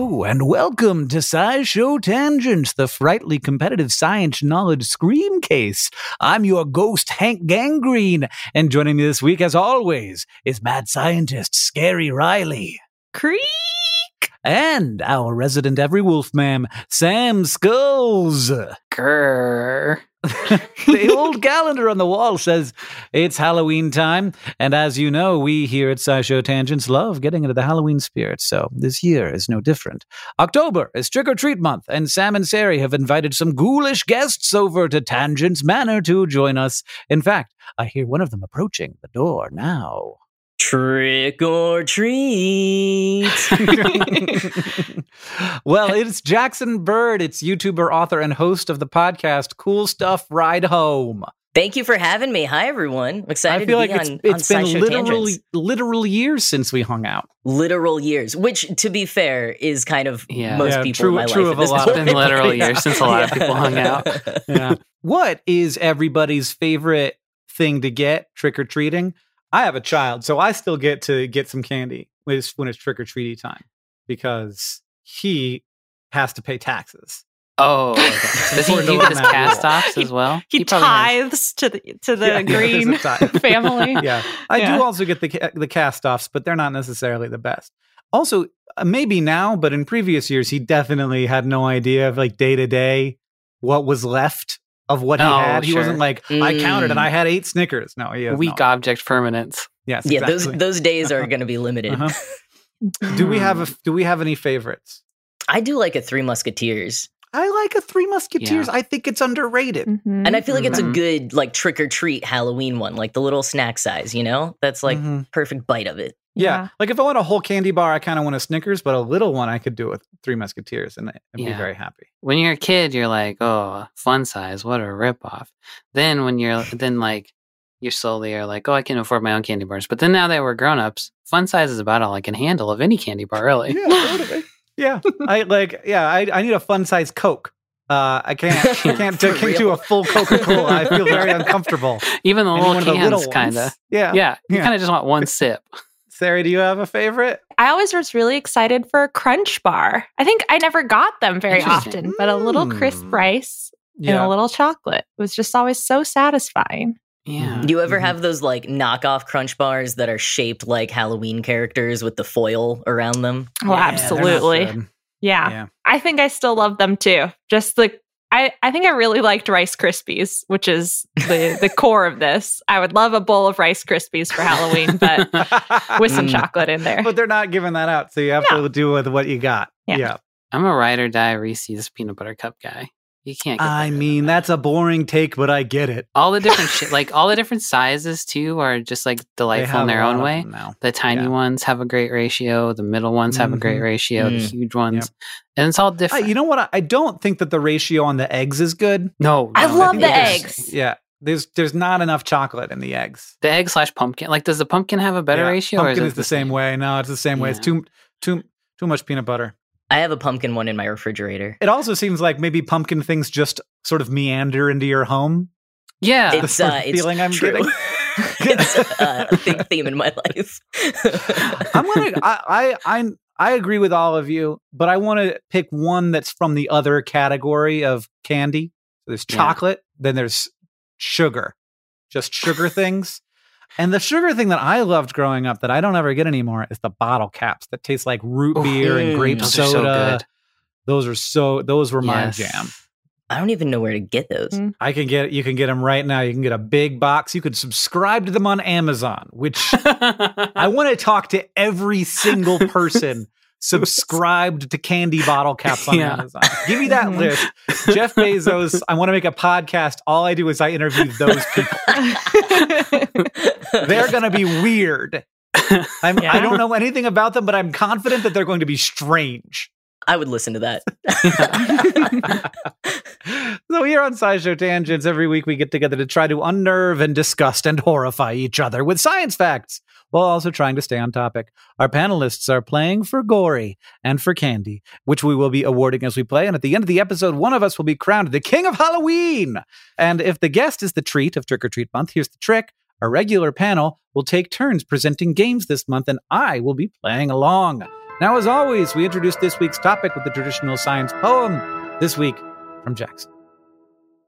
Hello and welcome to SciShow Tangents, the frightly competitive science knowledge scream case. I'm your ghost, Hank Gangrene, and joining me this week, as always, is mad scientist Scary Riley. Creak! And our resident every wolf ma'am, Sam Skulls. Grr. The old calendar on the wall says it's Halloween time. And as you know, we here at SciShow Tangents love getting into the Halloween spirit. So this year is no different. October is trick or treat month, and Sam and Sari have invited some ghoulish guests over to Tangents Manor to join us. In fact, I hear one of them approaching the door now. Trick or treat. well, it's Jackson Bird. It's YouTuber, author, and host of the podcast Cool Stuff Ride Home. Thank you for having me. Hi, everyone. I'm excited I feel to like be it's, on, it's on been SciShow literal, Tangents. literal years since we hung out. Literal years, which, to be fair, is kind of Yeah. most Yeah, people true- in my true life. of a lot. It's been literal Yeah. years since a lot of people hung out. Yeah. what is everybody's favorite thing to get trick or treating? I have a child, so I still get to get some candy when it's, when it's trick or treaty time because he has to pay taxes. Oh, okay. does he Important to do his cast offs as well? He, probably has- tithes to the to the Yeah, yeah, green a family. yeah, I Yeah. do also get the the cast offs, but they're not necessarily the best. Also, uh, maybe now, but in previous years, he definitely had no idea of like day to day what was left of what he Oh, had. He sure. wasn't like I counted and Mm. I had eight Snickers. No, he has Weak no. object permanence. Yes, yeah, those exactly. those days are going to be limited. Uh-huh. Do we have a Do we have any favorites? I do like a Three Musketeers, I like a Three Musketeers. Yeah. I think it's underrated. Mhm. and I feel like it's a Mhm. good like trick or treat Halloween one, like the little snack size. You know, that's like Mhm. perfect bite of it. Yeah. like if I want a whole candy bar, I kind of want a Snickers, but a little one I could do with Three Musketeers, and I'd be very happy. When you're a kid, you're like, oh, fun size, what a ripoff. Then when you're then like you slowly are like, oh, I can afford my own candy bars. But then now that we're grown ups, fun size is about all I can handle of any candy bar, really. Yeah, totally. yeah. I like. Yeah, I, I need a fun size Coke. Uh, I can't I can't do a full Coca Cola. I feel very uncomfortable. Even the little cans, kind of. Yeah. Yeah, you Yeah. kind of just want one sip. Sari, do you have a favorite? I always was really excited for a Crunch Bar. I think I never got them very Interesting. often, but a little crisp Mm. rice and a little chocolate was just always so satisfying. Yeah. Do you ever Mhm. have those like knockoff crunch bars that are shaped like Halloween characters with the foil around them? Oh, Yeah, absolutely. Yeah. Yeah. I think I still love them too. Just the I, I think I really liked Rice Krispies, which is the, the core of this. I would love a bowl of Rice Krispies for Halloween, but with some Mm. chocolate in there. but they're not giving that out, so you have No. to do with what you got. Yeah. yeah. I'm a ride or die Reese's peanut butter cup guy. You can't. Get I mean, that. that's a boring take, but I get it. all the different shit, like all the different sizes too, are just like delightful in their own way. The tiny Yeah. ones have a great ratio. The middle ones have a great Mhm. ratio. The Mm. huge ones, and it's all Uh, different. you know what? I, I don't think that the ratio on the eggs is good. no, I love think the eggs. Yeah, there's there's not enough chocolate in the eggs. The egg slash pumpkin. Like, does the pumpkin have a better Yeah, ratio? or Pumpkin is, is, the same way. No, it's the same way. It's too too too much peanut butter. I have a pumpkin one in my refrigerator. It also seems like maybe pumpkin things just sort of meander into your home. Yeah, It's sort of uh, it's feeling I'm true. getting. it's uh, a big theme in my life. I'm gonna. I, I I I agree with all of you, but I want to pick one that's from the other category of candy. There's Yeah. chocolate, then there's sugar, just sugar things. And the sugar thing that I loved growing up that I don't ever get anymore is the bottle caps that taste like root Oh, beer and grape those are so soda. good. those are so. Those were my Yes. jam. I don't even know where to get those. Mm. I can get. You can get them right now. You can get a big box. You could subscribe to them on Amazon, which I want to talk to every single person subscribed to candy bottle caps on Yeah. Amazon. Give me that Mhm. list. Jeff Bezos, I want to make a podcast. All I do is I interview those people. They're going to be weird. I'm, I don't know anything about them, but I'm confident that they're going to be strange. I would listen to that. so here on SciShow Tangents, every week we get together to try to unnerve and disgust and horrify each other with science facts, while also trying to stay on topic. Our panelists are playing for Gory and for Candy, which we will be awarding as we play. And at the end of the episode, one of us will be crowned the King of Halloween. And if the guest is the treat of Trick or Treat Month, here's the trick. Our regular panel will take turns presenting games this month, and I will be playing along. Now, as always, we introduce this week's topic with the traditional science poem. This week from Jackson.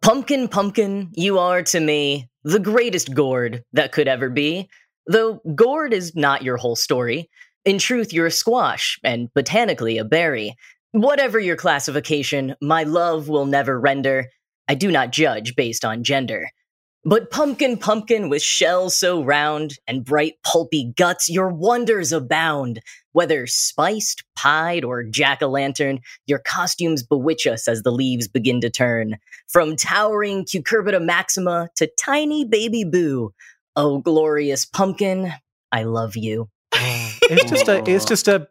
Pumpkin, pumpkin, you are to me the greatest gourd that could ever be. Though gourd is not your whole story. In truth, you're a squash, and botanically a berry. Whatever your classification, my love will never render. I do not judge based on gender. But pumpkin, pumpkin, with shells so round and bright pulpy guts, your wonders abound. Whether spiced, pied, or jack o' lantern, your costumes bewitch us as the leaves begin to turn. From towering cucurbita maxima to tiny baby boo. Oh, glorious pumpkin, I love you. It's just a it's just a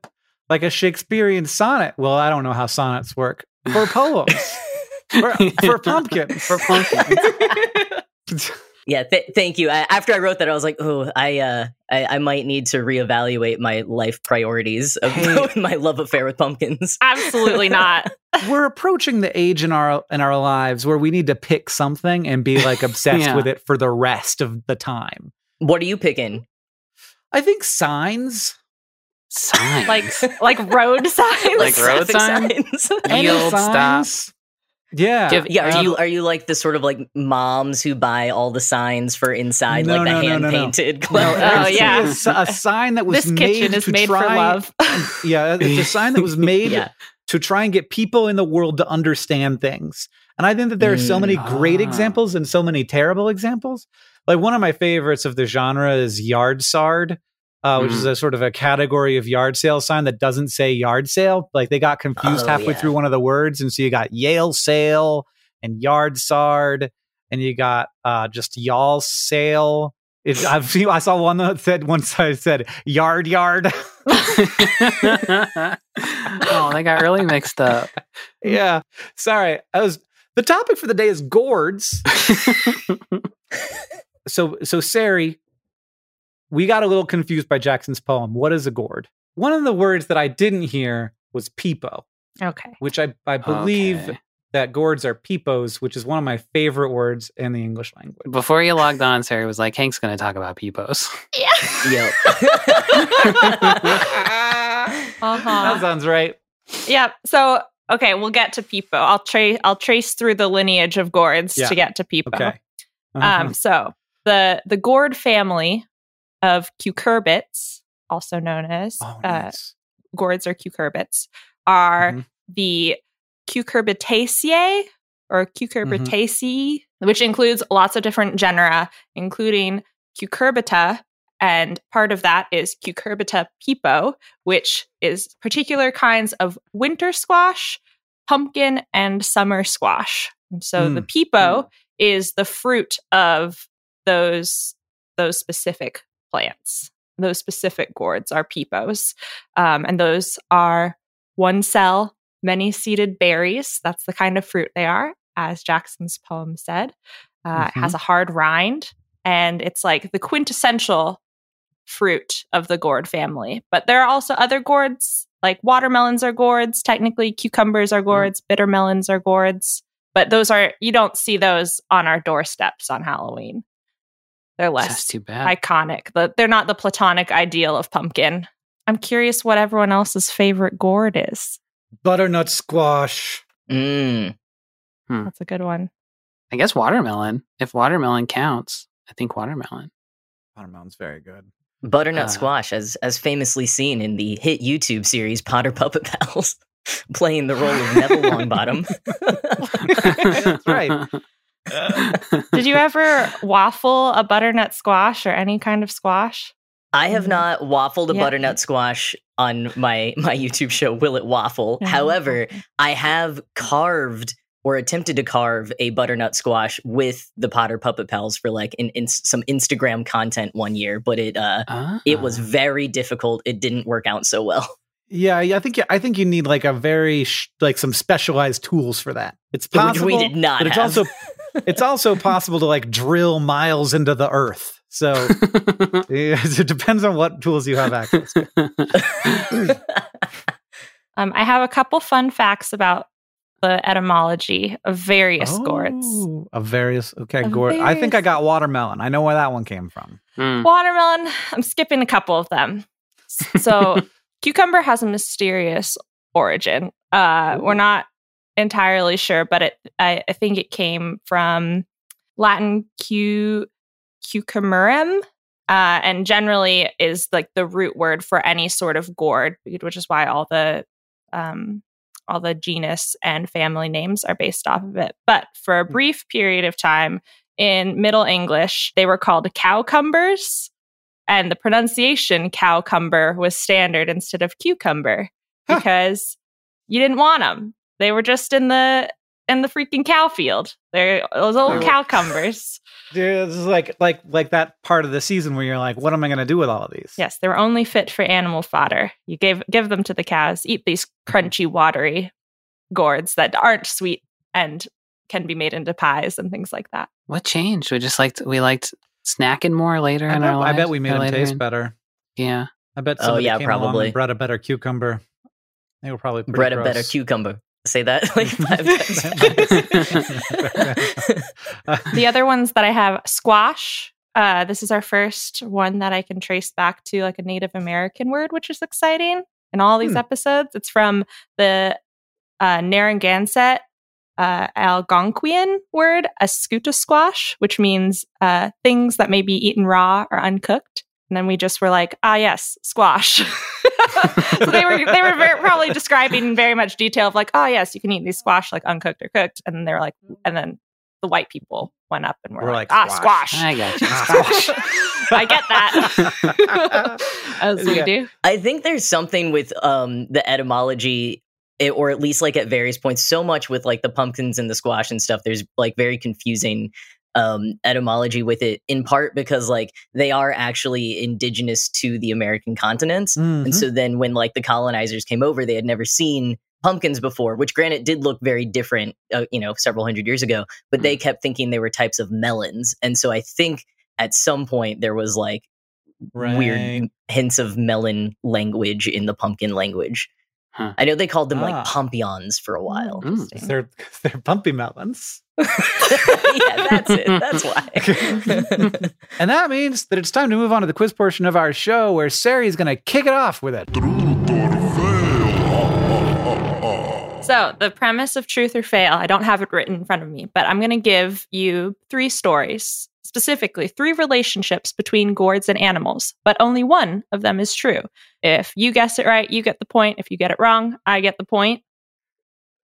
like a Shakespearean sonnet. Well, I don't know how sonnets work. For poems. For, for pumpkin. for pumpkin. Yeah, th- thank you. I, after I wrote that, I was like, oh, I, uh, I, I might need to reevaluate my life priorities of Hey. my love affair with pumpkins. Absolutely not. We're approaching the age in our in our lives where we need to pick something and be like obsessed Yeah. with it for the rest of the time. What are you picking? I think signs. Sign. like like road signs. Like road signs? signs? Any Yield, stop. signs? Yeah. Give- yeah, are Um, you are you like the sort of like moms who buy all the signs for inside, No, like the no, no, hand no, no. painted? No, Oh, it has to be yeah. a s- A, sign that was this made kitchen is to made try, for love. Yeah, it's a sign that was made yeah, to try and get people in the world to understand things. And I think that there are so Mm. many great Ah. examples and so many terrible examples. Like one of my favorites of the genre is yard sard, uh, which Mm. is a sort of a category of yard sale sign that doesn't say yard sale. Like they got confused Oh, halfway yeah. through one of the words, and so you got Yale sale and yard sard, and you got uh, just y'all sale. It, I've seen. I saw one that said one side said yard yard. oh, they got really mixed up. Yeah, sorry. I was the topic for the day is gourds. so so Sari, we got a little confused by Jackson's poem. What is a gourd? One of the words that I didn't hear was pepo, Okay. which I I believe Okay. that gourds are pepos, which is one of my favorite words in the English language. Before you logged on, Sari was like, Hank's going to talk about pepos. Yeah. Yep. Uh-huh. That sounds right. Yeah. So okay, we'll get to Pepo. I'll trace I'll trace through the lineage of gourds Yeah. to get to Pepo. Okay. Uh-huh. Um, so the the gourd family of cucurbits, also known as oh, uh, gourds or cucurbits, are Mhm. the Cucurbitaceae or Cucurbitaceae, which includes lots of different genera, including Cucurbita. And part of that is Cucurbita pepo, which is particular kinds of winter squash, pumpkin, and summer squash. And so the pepo is the fruit of those those specific plants. Those specific gourds are pepos, um, and those are one cell, many seeded berries. That's the kind of fruit they are, as Jackson's poem said. Uh, It has a hard rind, and it's like the quintessential fruit of the gourd family. But there are also other gourds, like watermelons are gourds. Technically, cucumbers are gourds. Bitter melons are gourds. But those are you don't see those on our doorsteps on Halloween. They're That's less too bad. iconic. The, they're not the platonic ideal of pumpkin. I'm curious what everyone else's favorite gourd is. Butternut squash. Mm. That's a good one. I guess watermelon. If watermelon counts, I think watermelon. Watermelon's very good. Butternut Uh. squash, as as famously seen in the hit YouTube series Potter Puppet Pals, playing the role of Neville Longbottom. That's right. Did you ever waffle a butternut squash or any kind of squash? I have Mhm. not waffled a Yeah. butternut squash on my my YouTube show Will It Waffle. Mhm. However, I have carved or attempted to carve a butternut squash with the Potter Puppet Pals for like in, in some Instagram content one year, but it uh it was Ah. very difficult. It didn't work out so well. Yeah, yeah, I think I think you need like a very sh- like some specialized tools for that. It's Which possible, we did not but it's have. also it's also possible to like drill miles into the earth. So yeah, it depends on what tools you have access. to. Um, I have a couple fun facts about the etymology of various gourds. Oh, Of various okay, Of gourd. I think I got watermelon. I know where that one came from. Mm. Watermelon, I'm skipping a couple of them. So, cucumber has a mysterious origin. Uh, we're not entirely sure, but it I, I think it came from Latin cu cucumberum, uh, and generally is like the root word for any sort of gourd, which is why all the um, all the genus and family names are based off of it. But for a brief period of time in Middle English, they were called cowcumbers, and the pronunciation cowcumber was standard instead of cucumber Huh. because you didn't want them. They were just in the in the freaking cow field. They're those old were- cowcumbers. Dude, this is like like like that part of the season where you're like, what am I going to do with all of these? Yes, they were only fit for animal fodder. You gave give them to the cows. Eat these crunchy, watery gourds that aren't sweet and can be made into pies and things like that. what changed? We just liked we liked snacking more later I in bet, our I bet we made or them taste in- better. Yeah. I bet Oh, somebody yeah, came along probably. and bred a better cucumber. They were probably pretty Bread a better cucumber. Say that like five times. The other ones that I have squash. Uh, this is our first one that I can trace back to like a Native American word, which is exciting. In all these Hmm. episodes, it's from the uh, Narragansett uh, Algonquian word, ascuta squash, which means uh, things that may be eaten raw or uncooked. And then we just were like, ah, yes, squash. so they were they were very, probably describing in very much detail of like, oh yes, you can eat these squash like uncooked or cooked. And then they were like, and then the white people went up and were We're like, like, ah, squash." squash. I got you. Ah, I get that. As we Yeah. do. I think there's something with um the etymology it, or at least like at various points so much with like the pumpkins and the squash and stuff there's like very confusing um etymology with it in part because like they are actually indigenous to the American continents Mhm. and so then when like the colonizers came over they had never seen pumpkins before which granted did look very different uh, you know several hundred years ago but they kept thinking they were types of melons and so I think at some point there was like Right. weird hints of melon language in the pumpkin language. Huh. I know they called them Ah. like pompions for a while. Mm. They're they're pumpy melons. yeah, that's it. That's why. And that means that it's time to move on to the quiz portion of our show where Sari is going to kick it off with it. So, the premise of truth or fail, I don't have it written in front of me, but I'm going to give you three stories, specifically three relationships between gourds and animals, but only one of them is true. If you guess it right, you get the point. If you get it wrong, I get the point.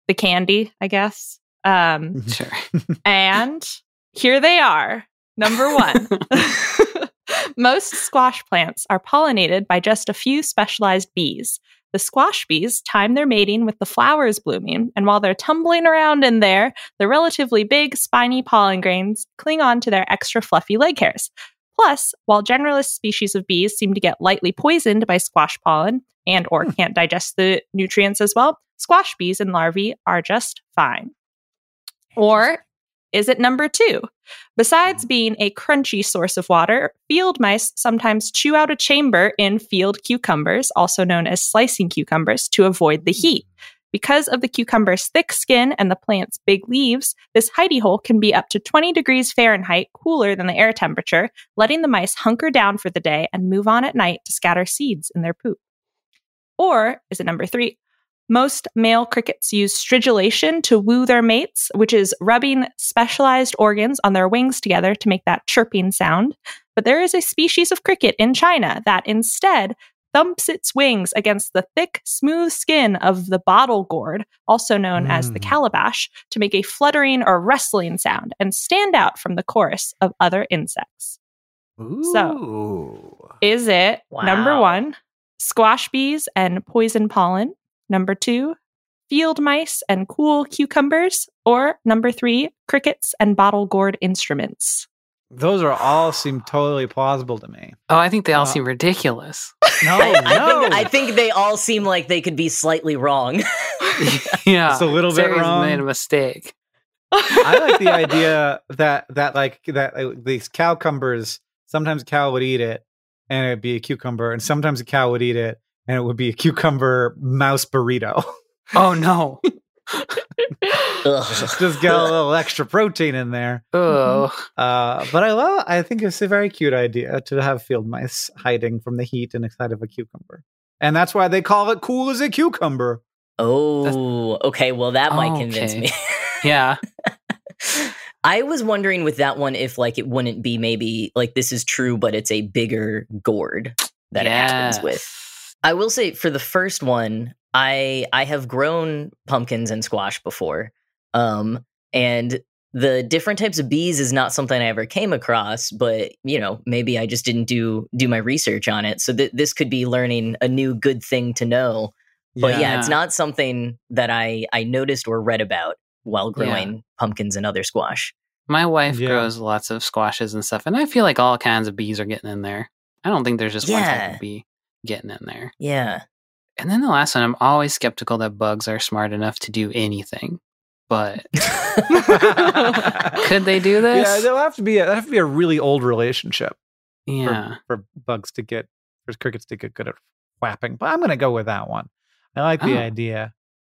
The candy, I guess. Um, Sure. and here they are. Number one. Most squash plants are pollinated by just a few specialized bees. The squash bees time their mating with the flowers blooming, and while they're tumbling around in there, the relatively big, spiny pollen grains cling on to their extra fluffy leg hairs. Plus, while generalist species of bees seem to get lightly poisoned by squash pollen and or hmm. can't digest the nutrients as well, squash bees and larvae are just fine. Or is it number two? Besides mm. being a crunchy source of water, field mice sometimes chew out a chamber in field cucumbers, also known as slicing cucumbers, to avoid the heat. Because of the cucumber's thick skin and the plant's big leaves, this hidey hole can be up to 20 degrees Fahrenheit cooler than the air temperature, letting the mice hunker down for the day and move on at night to scatter seeds in their poop. Or is it number three? Most male crickets use stridulation to woo their mates, which is rubbing specialized organs on their wings together to make that chirping sound. But there is a species of cricket in China that instead thumps its wings against the thick, smooth skin of the bottle gourd, also known as the Mm. calabash, to make a fluttering or rustling sound and stand out from the chorus of other insects. Ooh. Is it number one, squash bees and poison pollen? Number two, field mice and cool cucumbers? Or number three, crickets and bottle gourd instruments? Those are all seem totally plausible to me. Oh, I think they all Uh, seem ridiculous. No, I, I no. think I think they all seem like they could be slightly wrong. yeah. It's a little bit Sari's wrong. made a mistake. I like the idea that that like that uh, these cowcumbers. Sometimes a cow would eat it, and it'd be a cucumber, and sometimes a cow would eat it, and it would be a cucumber mouse burrito. Oh no. Just get a little extra protein in there. Oh. Uh, but I love. I think it's a very cute idea to have field mice hiding from the heat inside of a cucumber, and that's why they call it "cool as a cucumber." Oh, okay. Well, that might convince me. Yeah. I was wondering with that one if like it wouldn't be maybe like this is true, but it's a bigger gourd that it happens with. Yes. I will say for the first one, I I have grown pumpkins and squash before. Um and the different types of bees is not something I ever came across, but you know, maybe I just didn't do do my research on it. So th- this could be learning a new good thing to know. But yeah. it's not something that I I noticed or read about while Yeah. growing pumpkins and other squash. My wife Yeah. grows lots of squashes and stuff, and I feel like all kinds of bees are getting in there. I don't think there's just one type of bee getting in there. Yeah. And then the last one, I'm always skeptical that bugs are smart enough to do anything. But could they do this? Yeah, there'll have to be a, have to be a really old relationship yeah. for, for bugs to get for crickets to get good at whapping. But I'm going to go with that one. I like the Oh. idea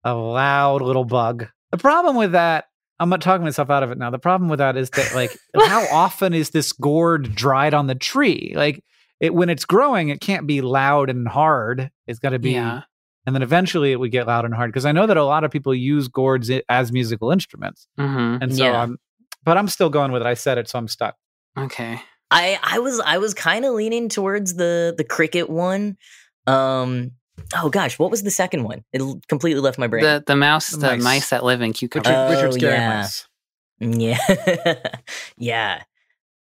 of a loud little bug. The problem with that, I'm not talking myself out of it now. The problem with that is that like how often is this gourd dried on the tree? Like it when it's growing, it can't be loud and hard. It's got to be Yeah. and then eventually it would get loud and hard because I know that a lot of people use gourds as musical instruments. hmm And so Yeah. I'm but I'm still going with it. I said it, so I'm stuck. Okay. I I was I was kind of leaning towards the the cricket one. Um oh gosh, what was the second one? It l- completely left my brain. The the mouse, The the mice. mice, that live in Richard, cucumbers. Richard Oh, Scary yeah. Mice. yeah. yeah.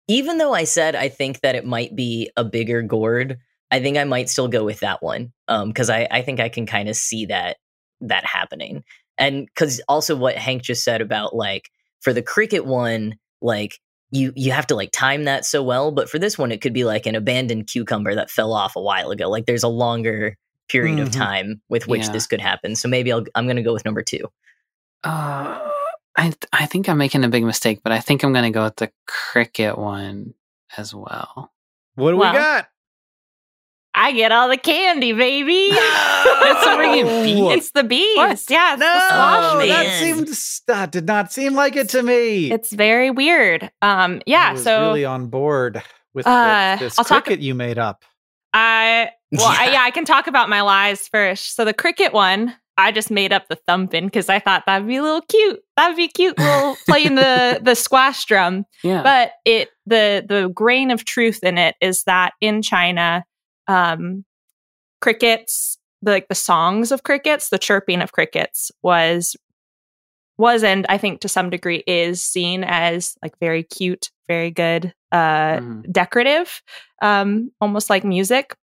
Even though I said I think that it might be a bigger gourd, I think I might still go with that one. Um cuz I I think I can kind of see that that happening. And cuz also what Hank just said about like for the cricket one, like you you have to like time that so well, but for this one it could be like an abandoned cucumber that fell off a while ago. Like there's a longer period of Mhm. time with which Yeah. this could happen. So maybe I'll I'm going to go with number 2. Uh, I I think I'm making a big mistake, but I think I'm gonna go with the cricket one as well. What do Well, we got? I get all the candy, baby. It's a freaking bee. It's the bees. What? Yeah, it's No, squash that bees. seemed that did not seem like it to me. It's very weird. Um, I yeah. was So really on board with Uh, this, this I'll talk- cricket you made up. I well, I, Yeah. yeah, I can talk about my lies first. So the cricket one, I just made up the thumping because I thought that'd be a little cute. That'd be cute, little playing the the squash drum. Yeah. But it the the grain of truth in it is that in China, um, crickets, the, like the songs of crickets, the chirping of crickets was was and I think to some degree is seen as like very cute, very good, uh, Mhm. decorative, um, almost like music.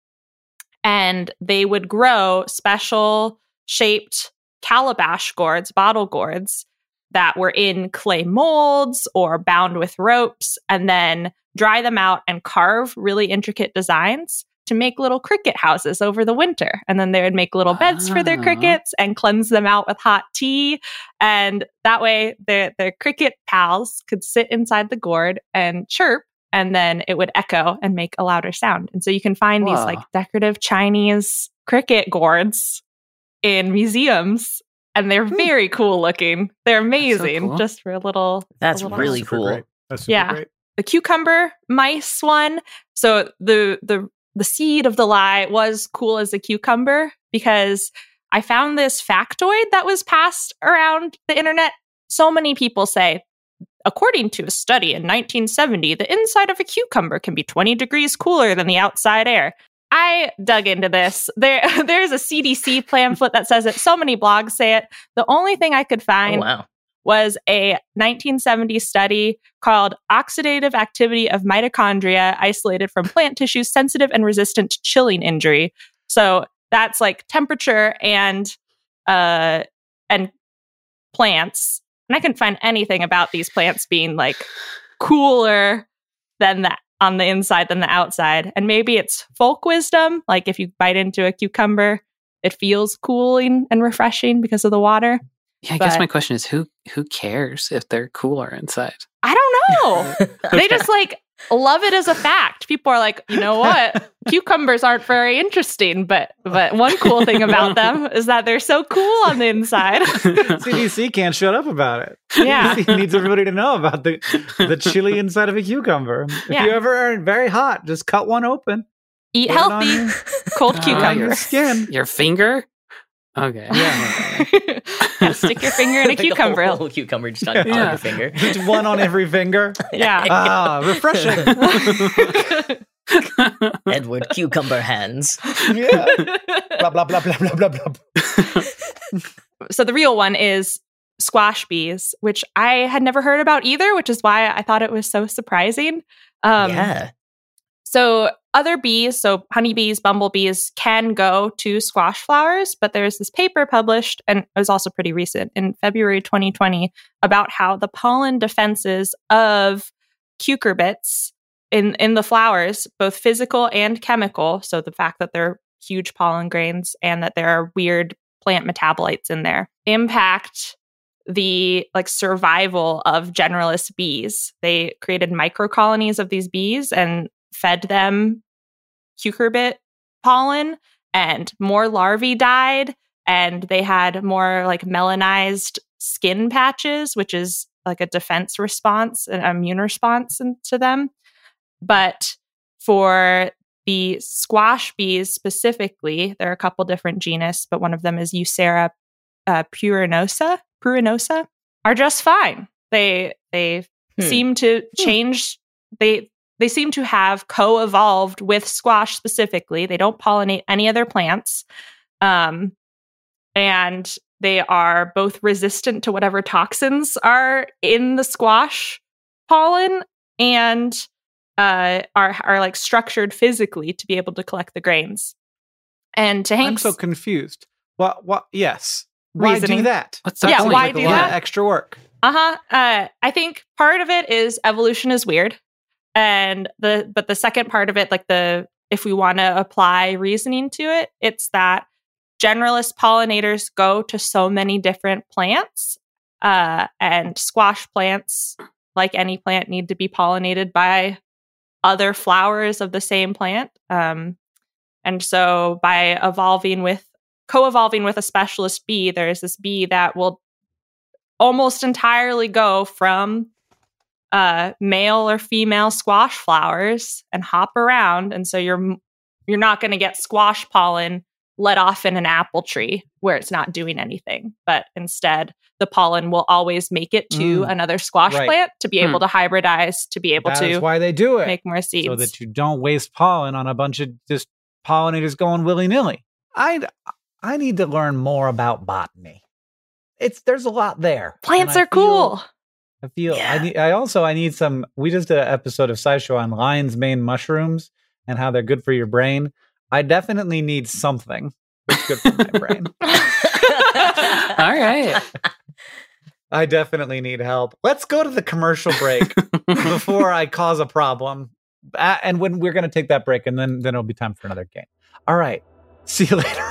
And they would grow special shaped calabash gourds, bottle gourds that were in clay molds or bound with ropes, and then dry them out and carve really intricate designs to make little cricket houses over the winter. And then they would make little beds for their Ah. crickets and cleanse them out with hot tea. And that way, the, the cricket pals could sit inside the gourd and chirp and then it would echo and make a louder sound. And so you can find these like decorative Chinese cricket gourds in museums, and they're Hmm. very cool looking. They're amazing, cool. just for a little. That's a little- really Super cool. great. That's super Yeah. great. The cucumber mice one. So the the the seed of the lie was cool as a cucumber because I found this factoid that was passed around the internet. So many people say, according to a study in 1970, the inside of a cucumber can be 20 degrees cooler than the outside air. I dug into this. There, there's a CDC pamphlet that says it. So many blogs say it. The only thing I could Oh, find wow. was a 1970 study called Oxidative Activity of Mitochondria Isolated from Plant Tissues Sensitive and Resistant to Chilling Injury. So that's like temperature and uh and plants. And I couldn't find anything about these plants being like cooler than that on the inside than the outside. And maybe it's folk wisdom, like if you bite into a cucumber, it feels cooling and refreshing because of the water. yeah, I guess my question is who who cares if they're cooler inside? I don't know. They just like love it as a fact. People are like, you know what? Cucumbers aren't very interesting, but but one cool thing about them is that they're so cool on the inside. CDC can't shut up about it. Yeah. CDC needs everybody to know about the the chili inside of a cucumber. If Yeah. you ever are very hot, just cut one open. Eat put it on healthy, your- cold Uh, on your cucumber. skin. Your finger? Okay. Yeah. yeah, stick your finger in a Like the cucumber. Whole, whole cucumber just on, on your finger. Just one on every finger. Yeah. Ah, refreshing. Edward Cucumber Hands. yeah. Blah blah blah blah blah blah blah. so the real one is squash bees, which I had never heard about either, which is why I thought it was so surprising. Um, yeah. So other bees, so honeybees, bumblebees, can go to squash flowers, but there's this paper published, and it was also pretty recent in February 2020, about how the pollen defenses of cucurbits in in the flowers, both physical and chemical, so the fact that they're huge pollen grains and that there are weird plant metabolites in there, impact the like survival of generalist bees. They created microcolonies of these bees and fed them cucurbit pollen and more larvae died and they had more like melanized skin patches which is like a defense response an immune response in- to them. But for the squash bees specifically there are a couple different genus but one of them is eucera uh, pruinosa pruinosa are just fine. They they Hmm. seem to change they they seem to have co-evolved with squash specifically they don't pollinate any other plants um, and they are both resistant to whatever toxins are in the squash pollen and uh, are are like structured physically to be able to collect the grains and to I'm so confused. What? What? Yes. Why do that? What's the Yeah, why Like do that? extra work. Uh-huh. Uh I think part of it is evolution is weird. And the but the second part of it, like the if we want to apply reasoning to it, it's that generalist pollinators go to so many different plants. Uh and squash plants, like any plant, need to be pollinated by other flowers of the same plant. Um, and so by evolving with co-evolving with a specialist bee, there's this bee that will almost entirely go from uh, male or female squash flowers and hop around, and so you're you're not going to get squash pollen let off in an apple tree where it's not doing anything, but instead the pollen will always make it to Mm. another squash Right. plant to be Hmm. able to hybridize, to be able That to why they do it. make more seeds. so that you don't waste pollen on a bunch of just pollinators going willy nilly. I I need to learn more about botany. It's there's a lot there. Plants are cool. Feel- I feel Yeah. I need. I also I need some. We just did an episode of SciShow on lion's mane mushrooms and how they're good for your brain. I definitely need something that's good for my brain. All right. I definitely need help. Let's go to the commercial break before I cause a problem. Uh, and when we're going to take that break, and then then it'll be time for another game. All right. See you later.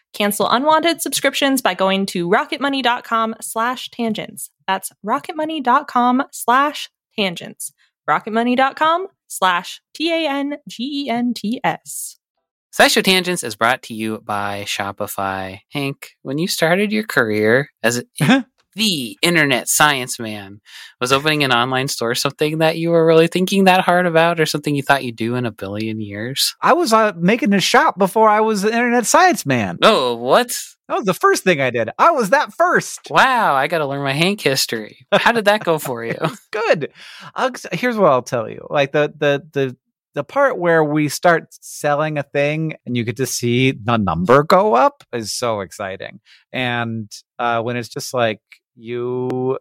Cancel unwanted subscriptions by going to rocketmoney.com slash tangents. That's rocketmoney.com slash tangents. rocketmoney.com slash T-A-N-G-E-N-T-S. SciShow Tangents is brought to you by Shopify. Hank, when you started your career as the internet science man, was opening an online store something that you were really thinking that hard about or something you thought you'd do in a billion years? I was uh, making a shop before I was the internet science man. Oh, what? That was the first thing I did. I was that first. Wow, I got to learn my Hank history. How did that go for you? Good. I'll, here's what I'll tell you. Like the the the the part where we start selling a thing and you get to see the number go up is so exciting. And uh, when it's just like you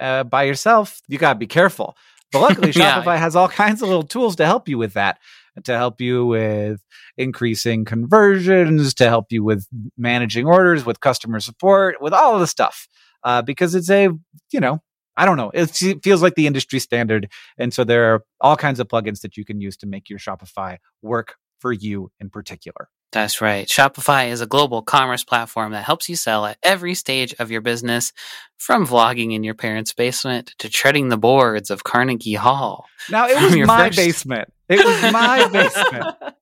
uh, by yourself, you gotta be careful. But luckily, Yeah. Shopify has all kinds of little tools to help you with that. To help you with increasing conversions, to help you with managing orders, with customer support, with all of the stuff. Uh, because it's a, you know, I don't know. It feels like the industry standard. And so there are all kinds of plugins that you can use to make your Shopify work for you in particular. That's right. Shopify is a global commerce platform that helps you sell at every stage of your business, from vlogging in your parents' basement to treading the boards of Carnegie Hall. Now, it was my first- basement. It was my basement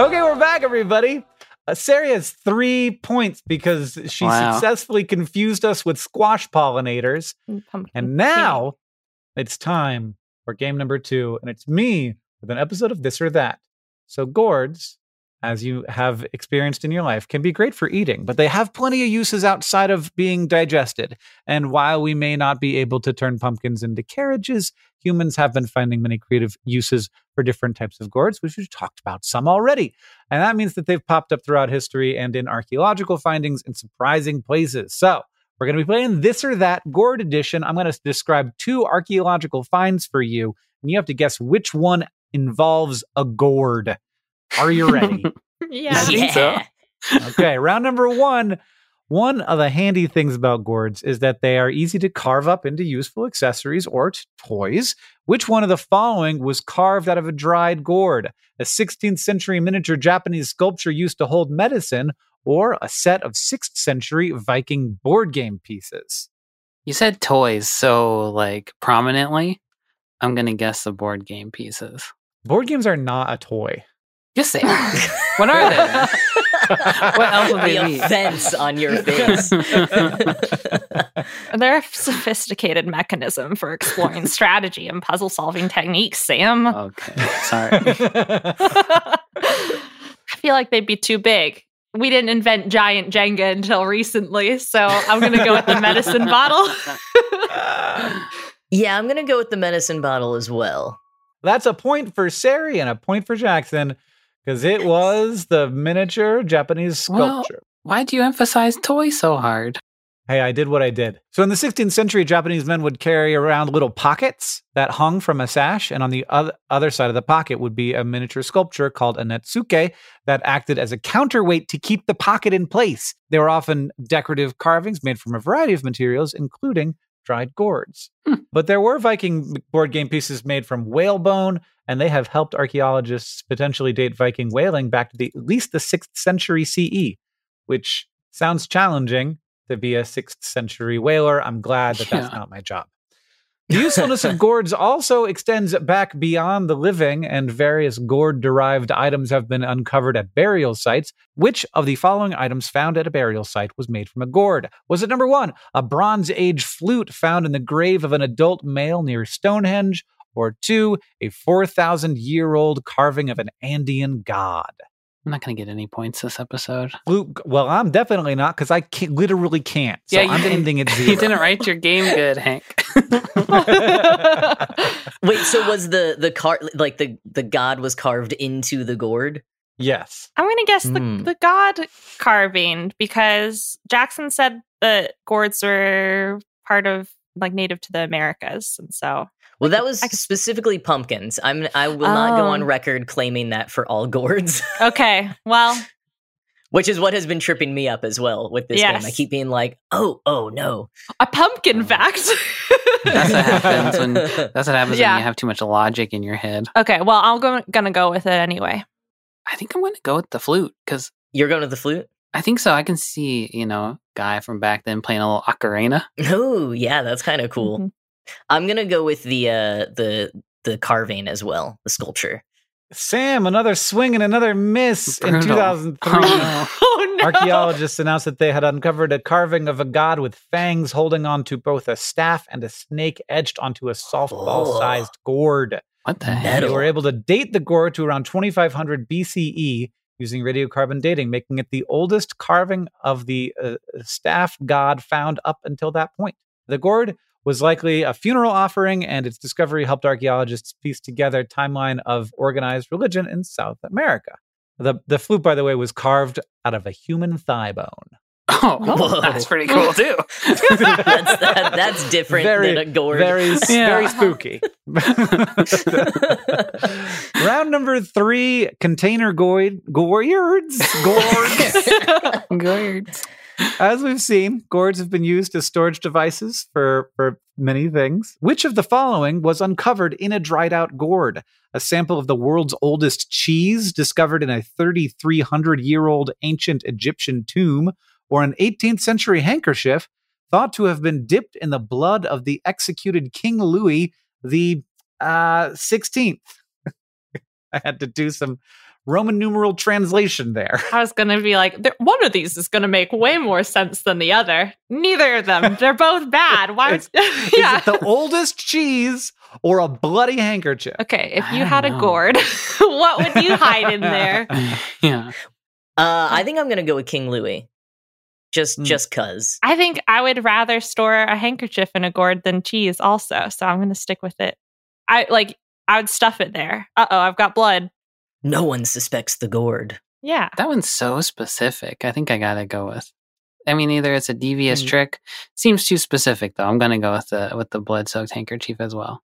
Okay, we're back, everybody. Uh, Sari has three points because she Wow. successfully confused us with squash pollinators. Pumpkin And now it's time for game number two, and it's me with an episode of this or that. So, Gourds, as you have experienced in your life, can be great for eating, but they have plenty of uses outside of being digested. And while we may not be able to turn pumpkins into carriages, humans have been finding many creative uses for different types of gourds, which we've talked about some already. And that means that they've popped up throughout history and in archaeological findings in surprising places. So, we're going to be playing this or that gourd edition. I'm going to describe two archaeological finds for you, and you have to guess which one involves a gourd. Are you ready? yeah. I think so. okay, round number one. One of the handy things about gourds is that they are easy to carve up into useful accessories or t- toys. Which one of the following was carved out of a dried gourd? A 16th century miniature Japanese sculpture used to hold medicine, or a set of 6th century Viking board game pieces? You said toys, so like prominently, I'm gonna guess the board game pieces. Board games are not a toy. Yes, they are. what are they? What else would they the be? offense on your face. They're a sophisticated mechanism for exploring strategy and puzzle solving techniques, Sam. Okay, sorry. I feel like they'd be too big. We didn't invent giant Jenga until recently, so I'm going to go with the medicine bottle. yeah, I'm gonna go with the medicine bottle as well. That's a point for Sari and a point for Jackson because it was the miniature Japanese Well- sculpture. Why do you emphasize toy so hard? Hey, I did what I did. So in the 16th century, Japanese men would carry around little pockets that hung from a sash, and on the other, other side of the pocket would be a miniature sculpture called a netsuke that acted as a counterweight to keep the pocket in place. They were often decorative carvings made from a variety of materials, including dried gourds. Hmm. But there were Viking board game pieces made from whalebone, and they have helped archaeologists potentially date Viking whaling back to the, at least the 6th century CE, which sounds challenging to be a 6th century whaler. I'm glad that that's not my job. The usefulness of gourds also extends back beyond the living, and various gourd derived items have been uncovered at burial sites. Which of the following items found at a burial site was made from a gourd? Was it number one, a Bronze Age flute found in the grave of an adult male near Stonehenge? Or two, a 4,000 year old carving of an Andean god? I'm not gonna get any points this episode. Luke, well, I'm definitely not because I can't, literally can't. So Yeah, you I'm didn't- ending at zero. You didn't write your game good, Hank. Wait, so was the the car like the the god was carved into the gourd? yes. I'm going to guess the, Hmm. the god carving because Jackson said the gourds were part of like native to the Americas. And so, Well, that was specifically pumpkins. I'm I will not go on Oh. record claiming that for all gourds, okay, well, which is what has been tripping me up as well with this game. I keep being like, "Oh, oh no." a pumpkin fact. That's what happens when that's what happens Yeah. when you have too much logic in your head. okay, well, I'm go- going to go with it anyway. I think I'm gonna go with the flute because You're going to the flute? I think so. I can see you know guy from back then playing a little ocarina. Oh, yeah, that's kind of cool. Mhm. I'm going to go with the uh the the carving as well, the sculpture. Sam, another swing and another miss in 2003. Oh, no. Oh, no. Archaeologists announced that they had uncovered a carving of a god with fangs holding onto both a staff and a snake edged onto a softball sized gourd. What the Metal. heck? They were able to date the gourd to around 2500 BCE using radiocarbon dating, making it the oldest carving of the uh, staff god found up until that point. The gourd was likely a funeral offering, and its discovery helped archaeologists piece together timeline of organized religion in South America. The, the flute, by the way, was carved out of a human thigh bone. Oh, oh. Whoa. that's pretty cool too. that's that, that's different Very- than a gourd. Very, Yeah. very spooky. Round number three container gourd, gourds. Gourds. Gourds. As we've seen, gourds have been used as storage devices for, for many things. Which of the following was uncovered in a dried out gourd? A sample of the world's oldest cheese discovered in a 3,300 year old ancient Egyptian tomb, or an 18th century handkerchief thought to have been dipped in the blood of the executed King Louis the uh, 16th. I had to do some Roman numeral translation there. I was going to be like, one of these is going to make way more sense than the other. Neither of them. They're both bad. Why? It's- would- Is yeah. it the oldest cheese or a bloody handkerchief? Okay, if you had a gourd, what would you hide in there? yeah. Uh, I think I'm gonna go with King Louis. Just Hmm. just cause. I think I would rather store a handkerchief in a gourd than cheese also, so I'm going to stick with it. I like I would stuff it there. Uh-oh, I've got blood. No one suspects the gourd. Yeah. That one's so specific. I think I gotta go with. I mean, either it's a devious Mm. trick. Seems too specific though. I'm gonna go with the with the blood soaked handkerchief as well.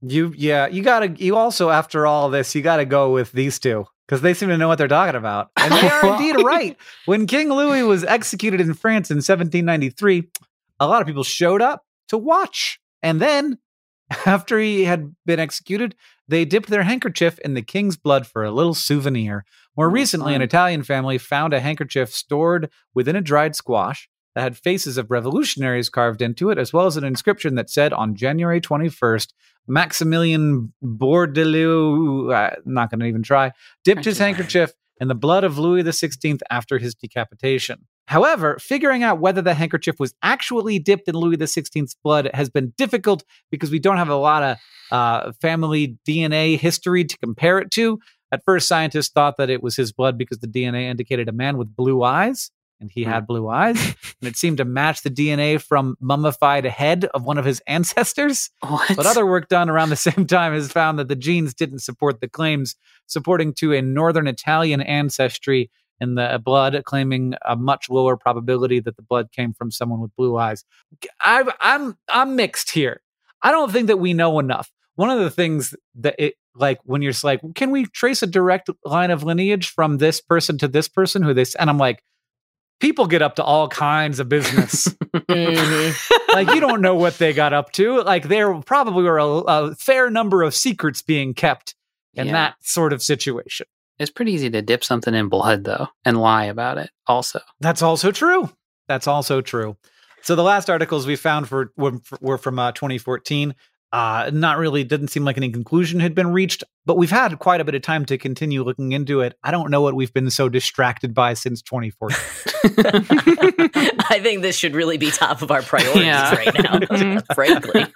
You yeah, you gotta you also after all this, you gotta go with these two. Because they seem to know what they're talking about. And they are indeed right. When King Louis was executed in France in 1793, a lot of people showed up to watch. And then, after he had been executed, they dipped their handkerchief in the king's blood for a little souvenir. More Oh, recently, an. Italian family found a handkerchief stored within a dried squash that had faces of revolutionaries carved into it, as well as an inscription that said on January 21st, Maximilian Bourdaloue, uh, not going to even try, dipped his handkerchief in the blood of Louis XVI after his decapitation. However, figuring out whether the handkerchief was actually dipped in Louis XVI's blood has been difficult because we don't have a lot of uh, family DNA history to compare it to. At first, scientists thought that it was his blood because the DNA indicated a man with blue eyes, and he had blue eyes, and it seemed to match the DNA from mummified head of one of his ancestors. What? But other work done around the same time has found that the genes didn't support the claims, supporting to a northern Italian ancestry in the blood, claiming a much lower probability that the blood came from someone with blue eyes. I, I'm I'm mixed here. I don't think that we know enough. One of the things that it like when you're like, can we trace a direct line of lineage from this person to this person who this? And I'm like, people get up to all kinds of business Mhm. like you don't know what they got up to. Like there probably were a, a fair number of secrets being kept in Yeah. that sort of situation. It's pretty easy to dip something in blood though and lie about it. Also, That's also true. That's also true. So the last articles we found for were, were from uh, 2014. Uh, not really didn't seem like any conclusion had been reached, but we've had quite a bit of time to continue looking into it. I don't know what we've been so distracted by since 2014. I think this should really be top of our priorities Yeah. right now, frankly.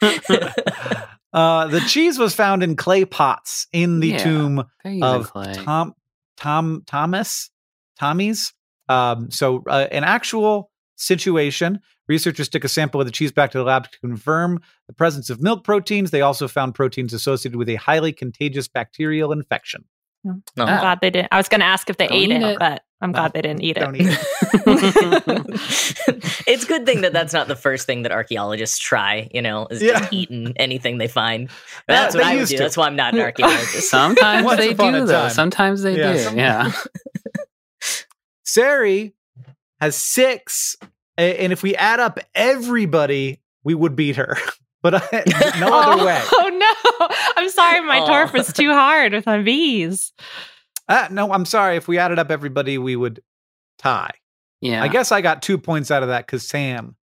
Uh, the cheese was found in clay pots in the Yeah. tomb of. Tom Tom Thomas Tommy's. Um, so uh, an actual situation. Researchers took a sample of the cheese back to the lab to confirm the presence of milk proteins. They also found proteins associated with a highly contagious bacterial infection. I'm Ah. glad they didn't. I was going to ask if they Don't ate it, it. but I'm glad they didn't eat it. Don't eat it. it's good thing that that's not the first thing that archaeologists try. You know, is Yeah. just eating anything they find. Yeah, That's they what I would do. to. That's why I'm not an archaeologist. Sometimes Once they do though. Sometimes they Yeah, do. some- Yeah. Sari has six, and if we add up everybody, we would beat her. But I, no other oh, way. Oh no! I'm sorry, my Aw. turf was too hard with my bees. Uh, no, I'm sorry. If we added up everybody, we would tie. Yeah. I guess I got two points out of that because Sam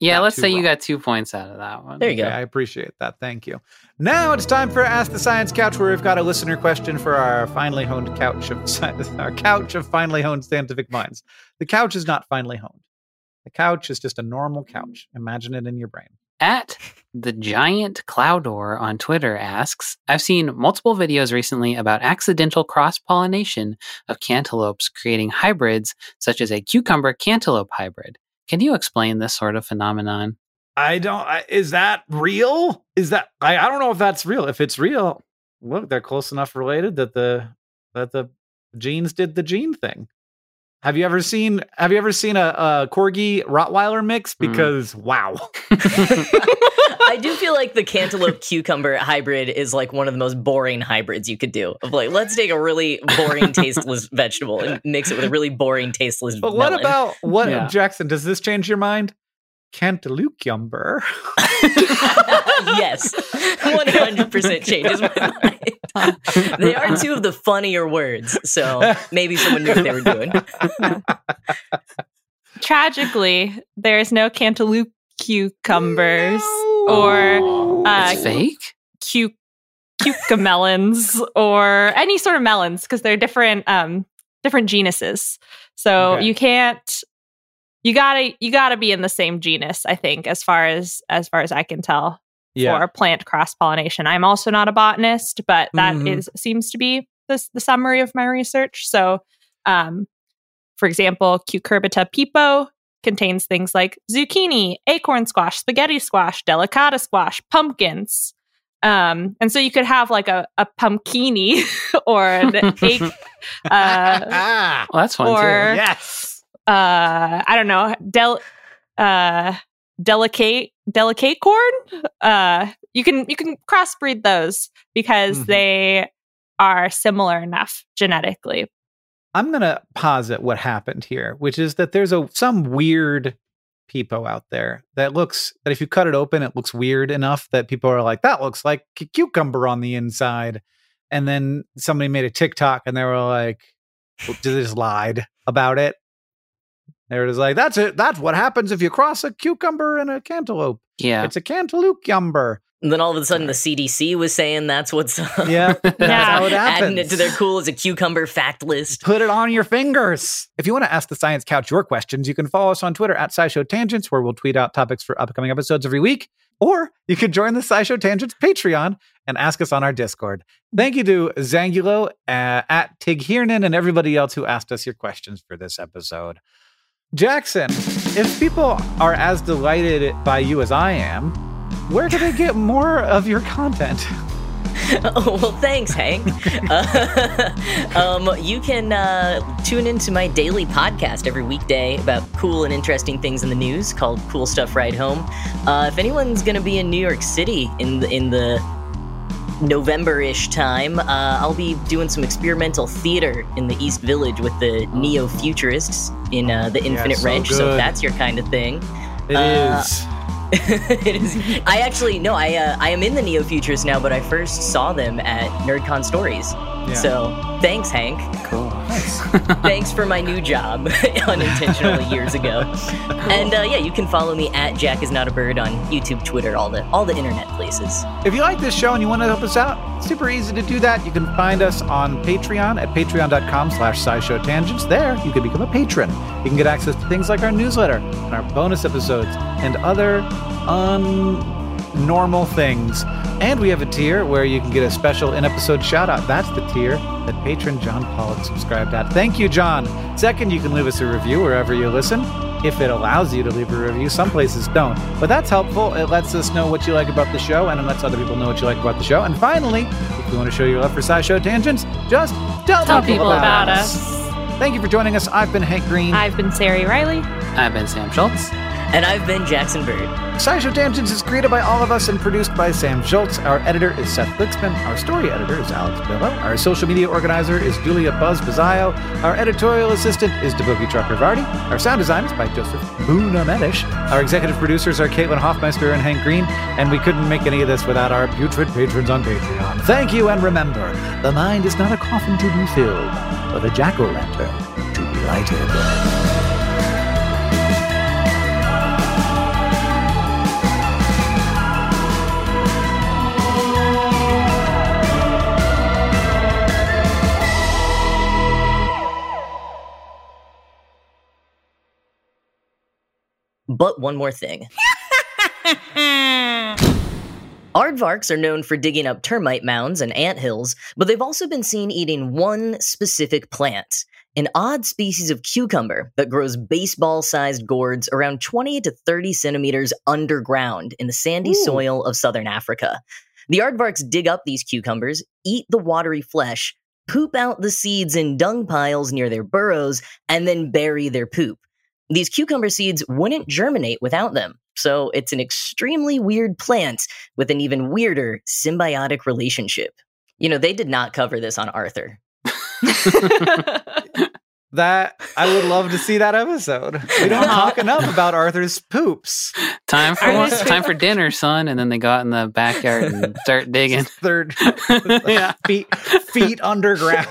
yeah. Let's too say you got two points out of that one. There you Okay, go. I appreciate that. Thank you. Now it's time for Ask the Science Couch, where we've got a listener question for our finely honed couch of sci- our couch of finely honed scientific minds. The couch is not finely honed. The couch is just a normal couch. Imagine it in your brain. At the giant Cloudor on Twitter asks, I've seen multiple videos recently about accidental cross pollination of cantaloupes creating hybrids, such as a cucumber cantaloupe hybrid. Can you explain this sort of phenomenon? I don't. I, is that real? Is that? I, I don't know if that's real. If it's real, look, they're close enough related that the that the genes did the gene thing. Have you ever seen? Have you ever seen a, a corgi Rottweiler mix? Mm. Because wow. I do feel like the cantaloupe cucumber hybrid is like one of the most boring hybrids you could do. Of like, let's take a really boring, tasteless vegetable and mix it with a really boring, tasteless. But what about what Yeah. Jackson? Does this change your mind? Cantaloupe yumber. yes, one hundred percent changes my mind. they are two of the funnier words, so maybe someone knew what they were doing. Tragically, there's no cantaloupe cucumbers or uh, fake? cu- cucamelons or any sort of melons because they're different um different genuses. So Okay. you can't you gotta you gotta be in the same genus, I think, as far as as far as I can tell. Yeah. for plant cross pollination. I'm also not a botanist, but that is Mhm. seems to be the, the summary of my research. So, um, for example, Cucurbita pepo contains things like zucchini, acorn squash, spaghetti squash, delicata squash, pumpkins. Um, and so you could have like a, a pumpkini or an egg, uh, ah, Well, that's fun Or- too. yes. Uh, I don't know, del, uh, delicate, delicate corn. Uh, you can you can crossbreed those because Mhm. they are similar enough genetically. I'm gonna posit what happened here, which is that there's a some weird pepo out there that looks that if you cut it open, it looks weird enough that people are like, that looks like a cucumber on the inside. And then somebody made a TikTok and they were like, they just lied about it. They it is like, that's it. That's what happens if you cross a cucumber and a cantaloupe. Yeah. It's a cantaloupe yumber. And then all of a sudden, the CDC was saying that's what's up. Yeah, that's Yeah. how it happens. Adding it to their cool as a cucumber fact list. Put it on your fingers. If you want to ask the Science Couch your questions, you can follow us on Twitter at SciShow Tangents, where we'll tweet out topics for upcoming episodes every week. Or you can join the SciShow Tangents Patreon and ask us on our Discord. Thank you to Zangulo, uh, at Tig Hiernan, and everybody else who asked us your questions for this episode. Jackson, if people are as delighted by you as I am, where do they get more of your content? oh, well, thanks, Hank. Uh, um, you can uh, tune into my daily podcast every weekday about cool and interesting things in the news called Cool Stuff Ride Home. Uh, if anyone's going to be in New York City in the, in the November-ish time, uh, I'll be doing some experimental theater in the East Village with the neo-futurists in uh, the Infinite so Wrench. So if that's your kind of thing, It is. Uh, it is. I actually no. I uh, I am in the neo futurists now, but I first saw them at NerdCon Stories. Yeah. So thanks, Hank. cool. thanks for my new job unintentionally years ago. And uh, yeah, you can follow me at Jack is not a bird on YouTube, Twitter, all the all the internet places. If you like this show and you want to help us out, super easy to do that. You can find us on Patreon at patreon.com slash scishow tangents. There, you can become a patron. You can get access to things like our newsletter and our bonus episodes and other unnormal things. And we have a tier where you can get a special in-episode shout-out. That's the tier that patron John Pollock subscribed at. Thank you, John. Second, you can leave us a review wherever you listen if it allows you to leave a review. Some places don't, but that's helpful. It lets us know what you like about the show, and it lets other people know what you like about the show. And finally, if you want to show your love for SciShow Tangents, just tell, Tell more people about us. Thank you for joining us. I've been Hank Green. I've been Sari Riley. I've been Sam Schultz. And I've been Jackson Bird. SciShow Tangents is created by all of us and produced by Sam Schultz. Our editor is Seth Glicksman. Our story editor is Alex Billow. Our social media organizer is Julia Buzz Bazzaio. Our editorial assistant is Deboki Chakravarti. Our sound design is by Joseph Tuna-Medina. Our executive producers are Caitlin Hoffmeister and Hank Green. And we couldn't make any of this without our putrid patrons on Patreon. Thank you, and remember, the mind is not a coffin to be filled, but a jack-o'-lantern to be lighted. But one more thing. Aardvarks are known for digging up termite mounds and ant hills, but they've also been seen eating one specific plant, an odd species of cucumber that grows baseball sized gourds around 20 to 30 centimeters underground in the sandy Ooh. soil of southern Africa. The aardvarks dig up these cucumbers, eat the watery flesh, poop out the seeds in dung piles near their burrows, and then bury their poop. These cucumber seeds wouldn't germinate without them, so it's an extremely weird plant with an even weirder symbiotic relationship. You know, they did not cover this on Arthur. That I would love to see that episode. We don't talk enough about Arthur's poops. Time for one, time for dinner, son. And then they go out in the backyard and start digging. Third yeah. feet feet underground.